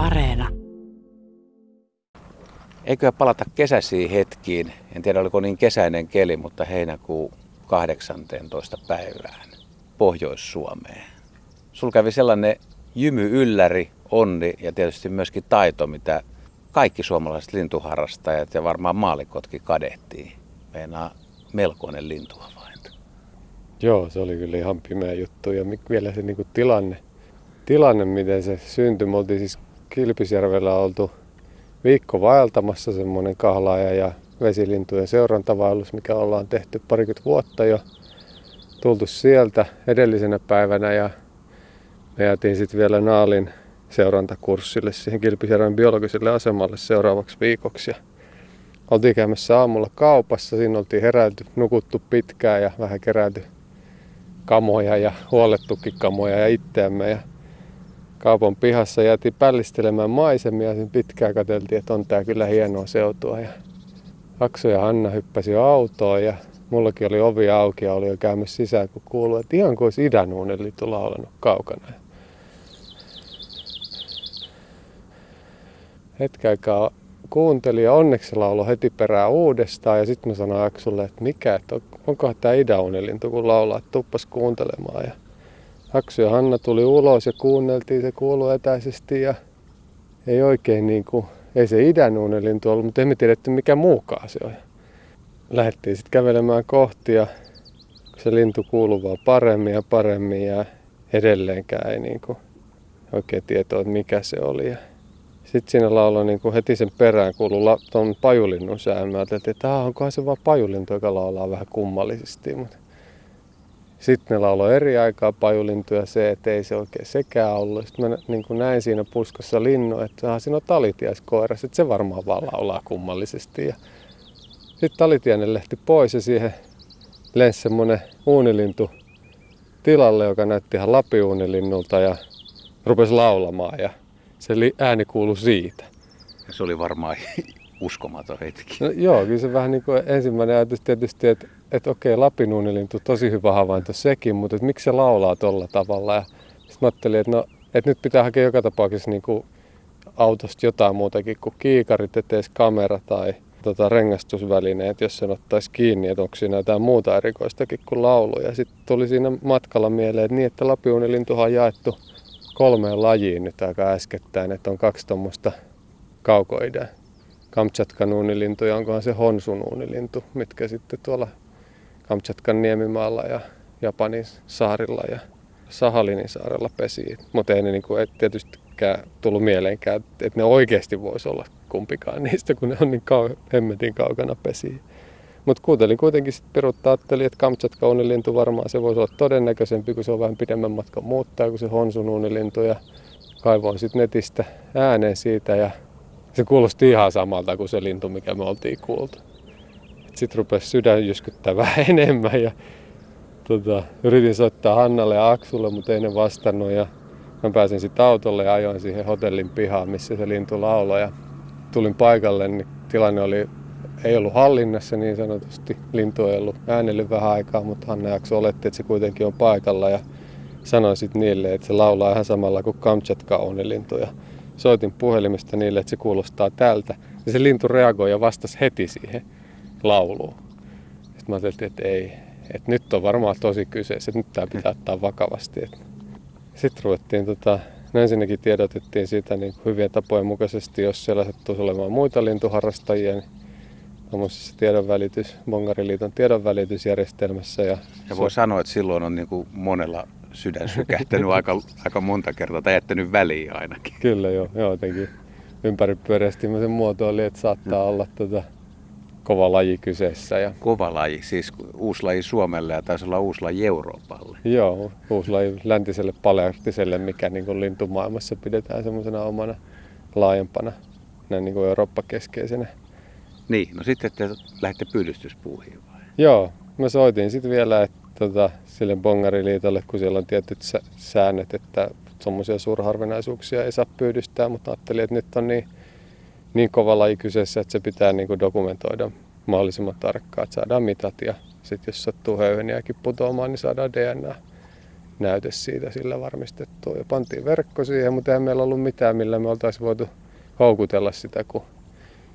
Areena. Eikö palata kesäisiin hetkiin? En tiedä oliko niin kesäinen keli, mutta heinäkuu 18. päivään Pohjois-Suomeen. Sul kävi sellainen jymy ylläri, onni ja tietysti myöskin taito, mitä kaikki suomalaiset lintuharrastajat ja varmaan maalikotkin kadehtiin. Meinaa melkoinen lintuhavainto. Joo, se oli kyllä ihan pimeä juttu ja vielä se niinku tilanne, tilanne, miten se syntyi. Me oltiin siis Kilpisjärvellä oltu viikko vaeltamassa semmoinen kahlaaja ja vesilintujen seurantavaellus, mikä ollaan tehty parikymmentä vuotta jo. Tultu sieltä edellisenä päivänä ja me jäätiin sitten vielä Naalin seurantakurssille siihen Kilpisjärven biologiselle asemalle seuraavaksi viikoksi. Ja oltiin käymässä aamulla kaupassa, siinä oltiin heräilty, nukuttu pitkään ja vähän keräilty kamoja ja huolettukin kamoja ja itseämme. Ja kaupan pihassa jäätiin pällistelemään maisemia, sen pitkään katseltiin, että on tää kyllä hienoa seutua. Ja Akso ja Hanna hyppäsi autoon ja mullakin oli ovi auki ja oli jo käymässä sisään, kun kuului, että ihan kuin olisi idänuuneli tulla laulanut kaukana. Hetken aikaa kuuntelin ja onneksi laulo heti perään uudestaan ja sitten mä sanoin Aksulle, että mikä, että onkohan tämä idäunelintu kun laulaa, että tuppas kuuntelemaan. Ja Aksu ja Hanna tuli ulos ja kuunneltiin, se kuului etäisesti ja ei oikein niin kuin, ei se idänuunelintu ollut, mutta emme tiedetty mikä muukaan se on. Lähdettiin sitten kävelemään kohti ja se lintu kuuluu vaan paremmin ja paremmin ja edelleenkään ei niin kuin oikein tietoa, että mikä se oli. Sitten siinä lauloi niin kuin heti sen perään kuului tuon pajulinnun sään. Mä ajattelin, että onkohan se vaan pajulintu, joka laulaa vähän kummallisesti. Mutta sitten ne lauloi eri aikaa pajulintuja se, että ei se oikein sekään ollut. Sitten mä niin kuin näin siinä puskassa linnu, että siinä on talitiaiskoiras, että se varmaan vaan laulaa kummallisesti. Ja sitten talitiainen lähti pois ja siihen lensi semmoinen uunilintu tilalle, joka näytti ihan lapiuunilinnulta ja rupesi laulamaan. Ja se ääni kuului siitä. Ja se oli varmaan uskomaton hetki. No, joo, kyllä se vähän niin kuin ensimmäinen ajatus tietysti, että, että okei, lapinuunilintu, tosi hyvä havainto sekin, mutta että miksi se laulaa tuolla tavalla. Ja sitten mä ajattelin, että, no, että nyt pitää hakea joka tapauksessa niin kuin autosta jotain muutakin kuin kiikarit, etees kamera tai tota, rengastusvälineet, jos sen ottaisi kiinni, että onko siinä jotain muuta erikoistakin kuin laulu. Ja sitten tuli siinä matkalla mieleen, että niin, että lapiuunilintuhan on jaettu kolmeen lajiin nyt aika äskettäin, että on kaksi tuommoista kaukoidea. Kamtsatkan uunilintu ja onkohan se Honsun uunilintu, mitkä sitten tuolla Kamtsatkan niemimaalla ja Japanin saarilla ja Sahalinin saarella pesii. Mutta ei ne niinku, et tietystikään tullut mieleenkään, että ne oikeasti voisi olla kumpikaan niistä, kun ne on niin kau- hemmetin kaukana pesiin. Mutta kuuntelin kuitenkin sitten Pirutta ajatteli, että Kamchatka uunilintu varmaan se voisi olla todennäköisempi, kun se on vähän pidemmän matkan muuttaa kuin se Honsun uunilintu. Ja kaivoin sitten netistä ääneen siitä ja se kuulosti ihan samalta kuin se lintu, mikä me oltiin kuultu. Sitten rupesi sydän jyskyttää vähän enemmän ja tota, yritin soittaa Hannalle ja Aksulle, mutta ei ne vastannut. Ja mä pääsin sitten autolle ja ajoin siihen hotellin pihaan, missä se lintu lauloi. Ja tulin paikalle, niin tilanne oli ei ollut hallinnassa niin sanotusti. Lintu ei ollut äänellyt vähän aikaa, mutta Hanna jakso oletti, että se kuitenkin on paikalla ja sanoi sitten niille, että se laulaa ihan samalla kuin Kamchatka lintu. Ja soitin puhelimesta niille, että se kuulostaa tältä. Ja se lintu reagoi ja vastasi heti siihen lauluun. Sitten mä ajattelin, että ei, että nyt on varmaan tosi kyseessä, että nyt tämä pitää ottaa vakavasti. Sitten ruvettiin tota, No ensinnäkin tiedotettiin siitä niin hyvien tapojen mukaisesti, jos siellä sattuisi olemaan muita lintuharrastajia, niin tuommoisessa tiedonvälitys, Bongariliiton tiedonvälitysjärjestelmässä. Ja, ja voi se... sanoa, että silloin on niin kuin monella sydän sykähtänyt aika, aika monta kertaa tai jättänyt väliin ainakin. Kyllä joo, joo jotenkin ympäripyöreästi sen muotoili, että saattaa olla tota, kova laji kyseessä. Ja... Kova laji, siis uusi laji Suomelle ja taisi olla uusi laji Euroopalle. Joo, uusi laji läntiselle palearktiselle, mikä niin kuin lintumaailmassa pidetään semmoisena omana laajempana näin niin kuin Eurooppa-keskeisenä niin, no sitten te lähdette pyydystyspuuhiin vai? Joo, mä soitin sitten vielä että, tota, sille Bongariliitolle, kun siellä on tietyt säännöt, että tuommoisia suurharvinaisuuksia ei saa pyydystää, mutta ajattelin, että nyt on niin, niin kova laji kyseessä, että se pitää niin kuin dokumentoida mahdollisimman tarkkaan, että saadaan mitat ja sitten jos sattuu höyheniäkin putoamaan, niin saadaan DNA. näyte siitä sillä varmistettu. Ja pantiin verkko siihen, mutta ei meillä ollut mitään, millä me oltaisiin voitu houkutella sitä, kun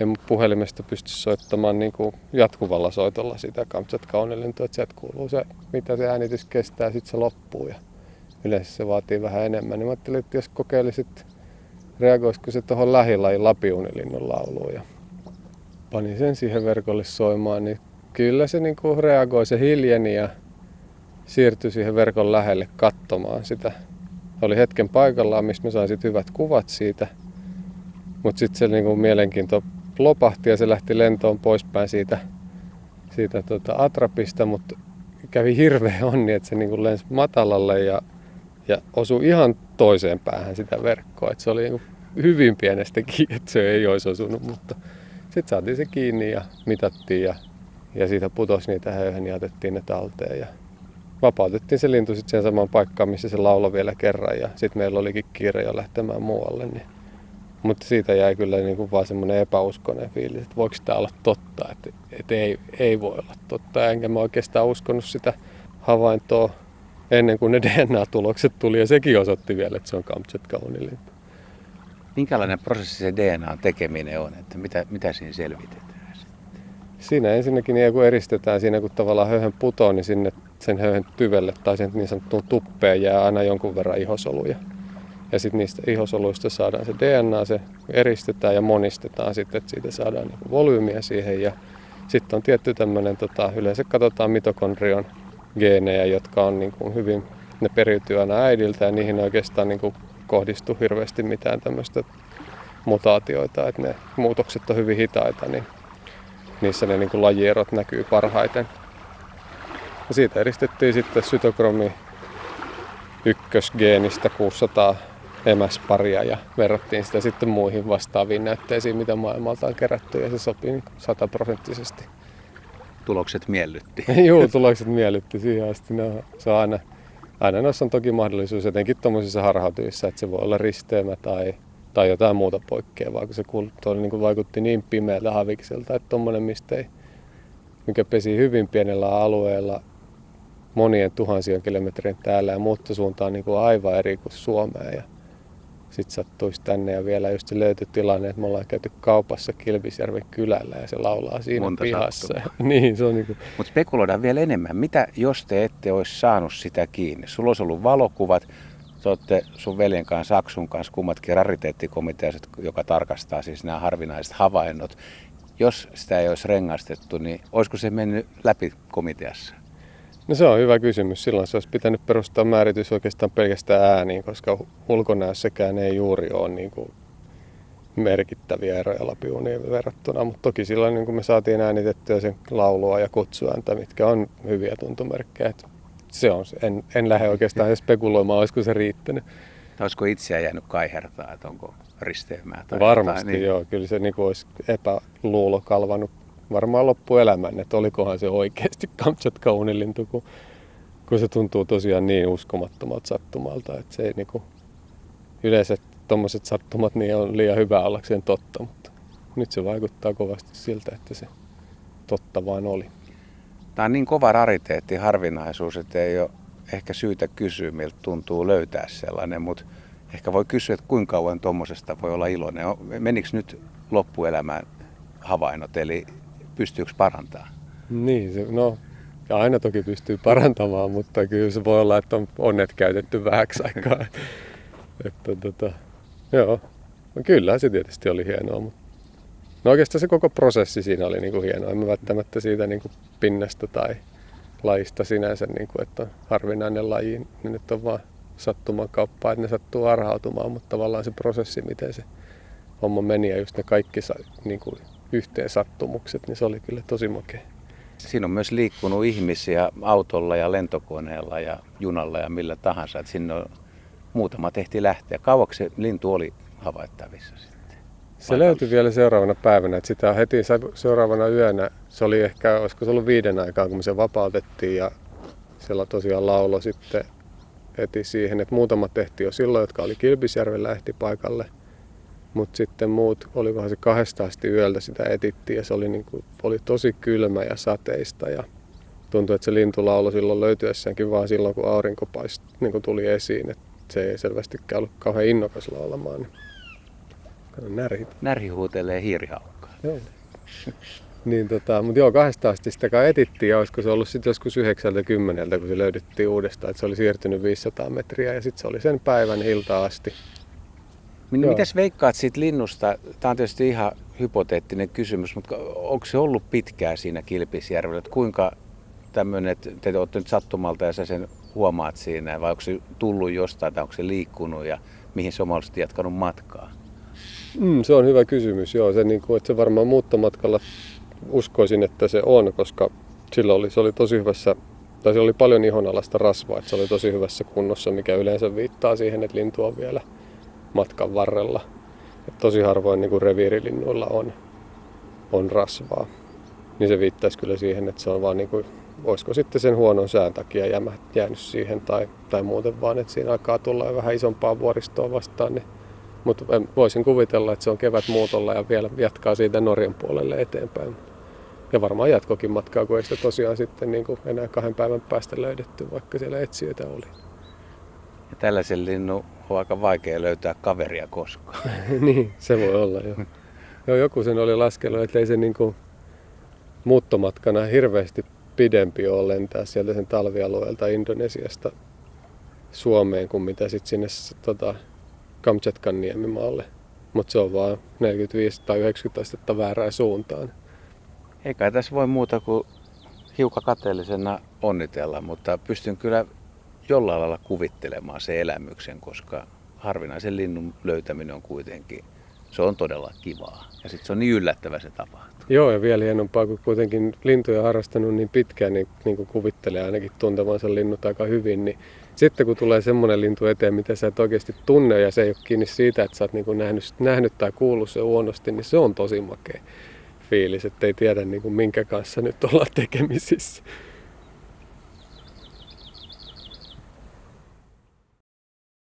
ei puhelimesta pysty soittamaan niin kuin jatkuvalla soitolla sitä Kamchatka Onnelintoa, että sieltä kuuluu se, mitä se äänitys kestää, sitten se loppuu ja yleensä se vaatii vähän enemmän. Niin mä ajattelin, että jos kokeilisit, reagoisiko se tuohon lähilajin lapiunilinnun lauluun ja panin sen siihen verkolle soimaan, niin kyllä se niin kuin reagoi, se hiljeni ja siirtyi siihen verkon lähelle katsomaan sitä. Oli hetken paikallaan, missä mä sain hyvät kuvat siitä. Mutta sitten se niinku mielenkiinto lopahti ja se lähti lentoon poispäin siitä, siitä tota Atrapista, mutta kävi hirveä onni, että se niinku lensi matalalle ja, ja osui ihan toiseen päähän sitä verkkoa. Et se oli niinku hyvin pienestä että se ei olisi osunut, mutta sitten saatiin se kiinni ja mitattiin ja, ja siitä putosi niitä höyhen ja otettiin ne talteen. Ja vapautettiin se lintu sitten sen samaan paikkaan, missä se lauloi vielä kerran ja sitten meillä olikin kiire jo lähtemään muualle. Niin. Mutta siitä jäi kyllä niin kuin vaan semmoinen epäuskonen fiilis, että voiko tämä olla totta, että, että ei, ei voi olla totta. Enkä mä oikeastaan uskonut sitä havaintoa ennen kuin ne DNA-tulokset tuli ja sekin osoitti vielä, että se on Kamchatka unilintu. Minkälainen prosessi se DNA tekeminen on, että mitä, mitä siinä selvitetään? Siinä ensinnäkin niin kun eristetään siinä, kun tavallaan höyhen putoo, niin sinne sen höyhen tyvelle tai sen niin sanottuun tuppeen jää aina jonkun verran ihosoluja. Ja sitten niistä ihosoluista saadaan se DNA, se eristetään ja monistetaan sitten, että siitä saadaan niin volyymiä siihen. Ja sitten on tietty tämmöinen, tota, yleensä katsotaan mitokondrion geenejä, jotka on niin kuin hyvin, ne periytyy aina äidiltä ja niihin oikeastaan niin kuin kohdistu hirveästi mitään tämmöistä mutaatioita, että ne muutokset on hyvin hitaita, niin niissä ne niin kuin lajierot näkyy parhaiten. Ja siitä eristettiin sitten sytokromi ykkösgeenistä 600 emäsparia ja verrattiin sitä sitten muihin vastaaviin näytteisiin, mitä maailmalta on kerätty ja se sopii sataprosenttisesti. Tulokset miellytti. Joo, tulokset miellytti siihen asti. No, se on aina, aina noissa on toki mahdollisuus etenkin tuommoisissa harhautuvissa, että se voi olla risteemä tai, tai jotain muuta poikkeavaa, kun se kulttuuri niin vaikutti niin pimeältä havikselta, että tuommoinen, mistä ei, mikä pesi hyvin pienellä alueella monien tuhansien kilometrien täällä ja muuttosuunta on niin kuin aivan eri kuin Suomeen. Ja sitten sattuisi tänne ja vielä just se löytyi tilanne, että me ollaan käyty kaupassa Kilpisjärven kylällä ja se laulaa siinä Monta pihassa. niin, se on niin kuin... Mutta spekuloidaan vielä enemmän. Mitä jos te ette olisi saanut sitä kiinni? Sulla olisi ollut valokuvat, te olette sun veljen kanssa, Saksun kanssa, kummatkin rariteettikomiteassa, joka tarkastaa siis nämä harvinaiset havainnot. Jos sitä ei olisi rengastettu, niin olisiko se mennyt läpi komiteassa? No se on hyvä kysymys. Silloin se olisi pitänyt perustaa määritys oikeastaan pelkästään ääniin, koska ulkonäössäkään ei juuri ole niin kuin merkittäviä eroja lapiuniin verrattuna. Mutta toki silloin niin kun me saatiin äänitettyä sen laulua ja kutsuääntä, mitkä on hyviä tuntomerkkejä. se on, en, en lähde oikeastaan spekuloimaan, olisiko se riittänyt. Olisiko itseä jäänyt kaihertaa, että onko risteymää tai Varmasti jotain, niin... joo, kyllä se niin olisi epäluulo kalvanut varmaan loppuelämän, että olikohan se oikeasti Kamchatka unilintu, kun, kun se tuntuu tosiaan niin uskomattomalta sattumalta, että se ei niinku, yleensä tuommoiset sattumat niin on liian hyvä ollakseen totta, mutta nyt se vaikuttaa kovasti siltä, että se totta vaan oli. Tämä on niin kova rariteetti, harvinaisuus, että ei ole ehkä syytä kysyä, miltä tuntuu löytää sellainen, mutta ehkä voi kysyä, että kuinka kauan tuommoisesta voi olla iloinen. Menikö nyt loppuelämään havainnot, eli pystyykö parantamaan? Niin, se, no ja aina toki pystyy parantamaan, mutta kyllä se voi olla, että on onnet käytetty vähäksi aikaa. että, tota, joo, no, kyllä se tietysti oli hienoa, mutta no oikeastaan se koko prosessi siinä oli niinku hienoa. En välttämättä siitä niinku pinnasta tai lajista sinänsä, niinku, että on harvinainen laji, niin nyt on vaan sattuman kauppaa, että ne sattuu arhautumaan, mutta tavallaan se prosessi, miten se homma meni ja just ne kaikki niin kuin yhteen sattumukset, niin se oli kyllä tosi makea. Siinä on myös liikkunut ihmisiä autolla ja lentokoneella ja junalla ja millä tahansa. Että sinne on, muutama tehti lähteä. Kauaksi se lintu oli havaittavissa sitten? Se löytyi vielä seuraavana päivänä. Että sitä heti seuraavana yönä, se oli ehkä, olisiko se ollut viiden aikaa, kun me se vapautettiin ja siellä tosiaan laulo sitten heti siihen, että muutama tehti jo silloin, jotka oli Kilpisjärvellä ehti paikalle. Mutta sitten muut, olikohan se kahdesta asti yöltä sitä etittiin ja se oli, niin kuin, oli tosi kylmä ja sateista ja tuntui, että se lintu lauloi silloin löytyessäänkin vaan silloin, kun aurinko paist, niin kuin tuli esiin. Että se ei selvästikään ollut kauhean innokas laulamaan. Närhi. Närhi huutelee hiirihaukkaa. Joo. niin tota, mutta joo, kahdesta asti sitä kai etittiin ja olisiko se ollut sitten joskus 90, kun se löydettiin uudestaan, että se oli siirtynyt 500 metriä ja sitten se oli sen päivän ilta asti. Mitäs veikkaat siitä linnusta? Tämä on tietysti ihan hypoteettinen kysymys, mutta onko se ollut pitkää siinä Kilpisjärvellä? Että kuinka tämmöinen, että te olette nyt sattumalta ja sä sen huomaat siinä, vai onko se tullut jostain tai onko se liikkunut ja mihin se on mahdollisesti jatkanut matkaa? Mm, se on hyvä kysymys, joo. Se, niin kuin, että se varmaan muuttomatkalla uskoisin, että se on, koska sillä oli, se oli tosi hyvässä, tai se oli paljon ihonalasta rasvaa, että se oli tosi hyvässä kunnossa, mikä yleensä viittaa siihen, että lintu on vielä matkan varrella. Et tosi harvoin niin reviirilinnuilla on, on rasvaa. Niin se viittaisi kyllä siihen, että se on vaan niin kuin, olisiko sitten sen huonon sään takia jämä, jäänyt siihen tai, tai muuten vaan, että siinä alkaa tulla vähän isompaa vuoristoa vastaan. Niin, mutta voisin kuvitella, että se on kevät muutolla ja vielä jatkaa siitä Norjan puolelle eteenpäin. Ja varmaan jatkokin matkaa, kun ei sitä tosiaan sitten niin kuin enää kahden päivän päästä löydetty, vaikka siellä etsijöitä oli. Ja tällaisen linnun on aika vaikea löytää kaveria koskaan. niin, se voi olla jo. Joo, joku sen oli laskenut, että ei se niin kuin muuttomatkana hirveästi pidempi ole lentää sieltä sen talvialueelta Indonesiasta Suomeen kuin mitä sitten sinne tota, Kamchatkan niemimaalle. Mutta se on vaan 45 tai 90 astetta väärään suuntaan. Eikä tässä voi muuta kuin hiukan kateellisena onnitella, mutta pystyn kyllä jollain lailla kuvittelemaan se elämyksen, koska harvinaisen linnun löytäminen on kuitenkin, se on todella kivaa. Ja sitten se on niin yllättävä se tapahtuu. Joo, ja vielä hienompaa, kun kuitenkin lintuja harrastanut niin pitkään, niin, niin kuin kuvittelee ainakin tuntevansa linnut aika hyvin, niin sitten kun tulee semmoinen lintu eteen, mitä sä et oikeasti tunne ja se ei ole kiinni siitä, että sä oot niin nähnyt, nähnyt tai kuullut se huonosti, niin se on tosi makea fiilis, että ei tiedä niin kuin minkä kanssa nyt ollaan tekemisissä.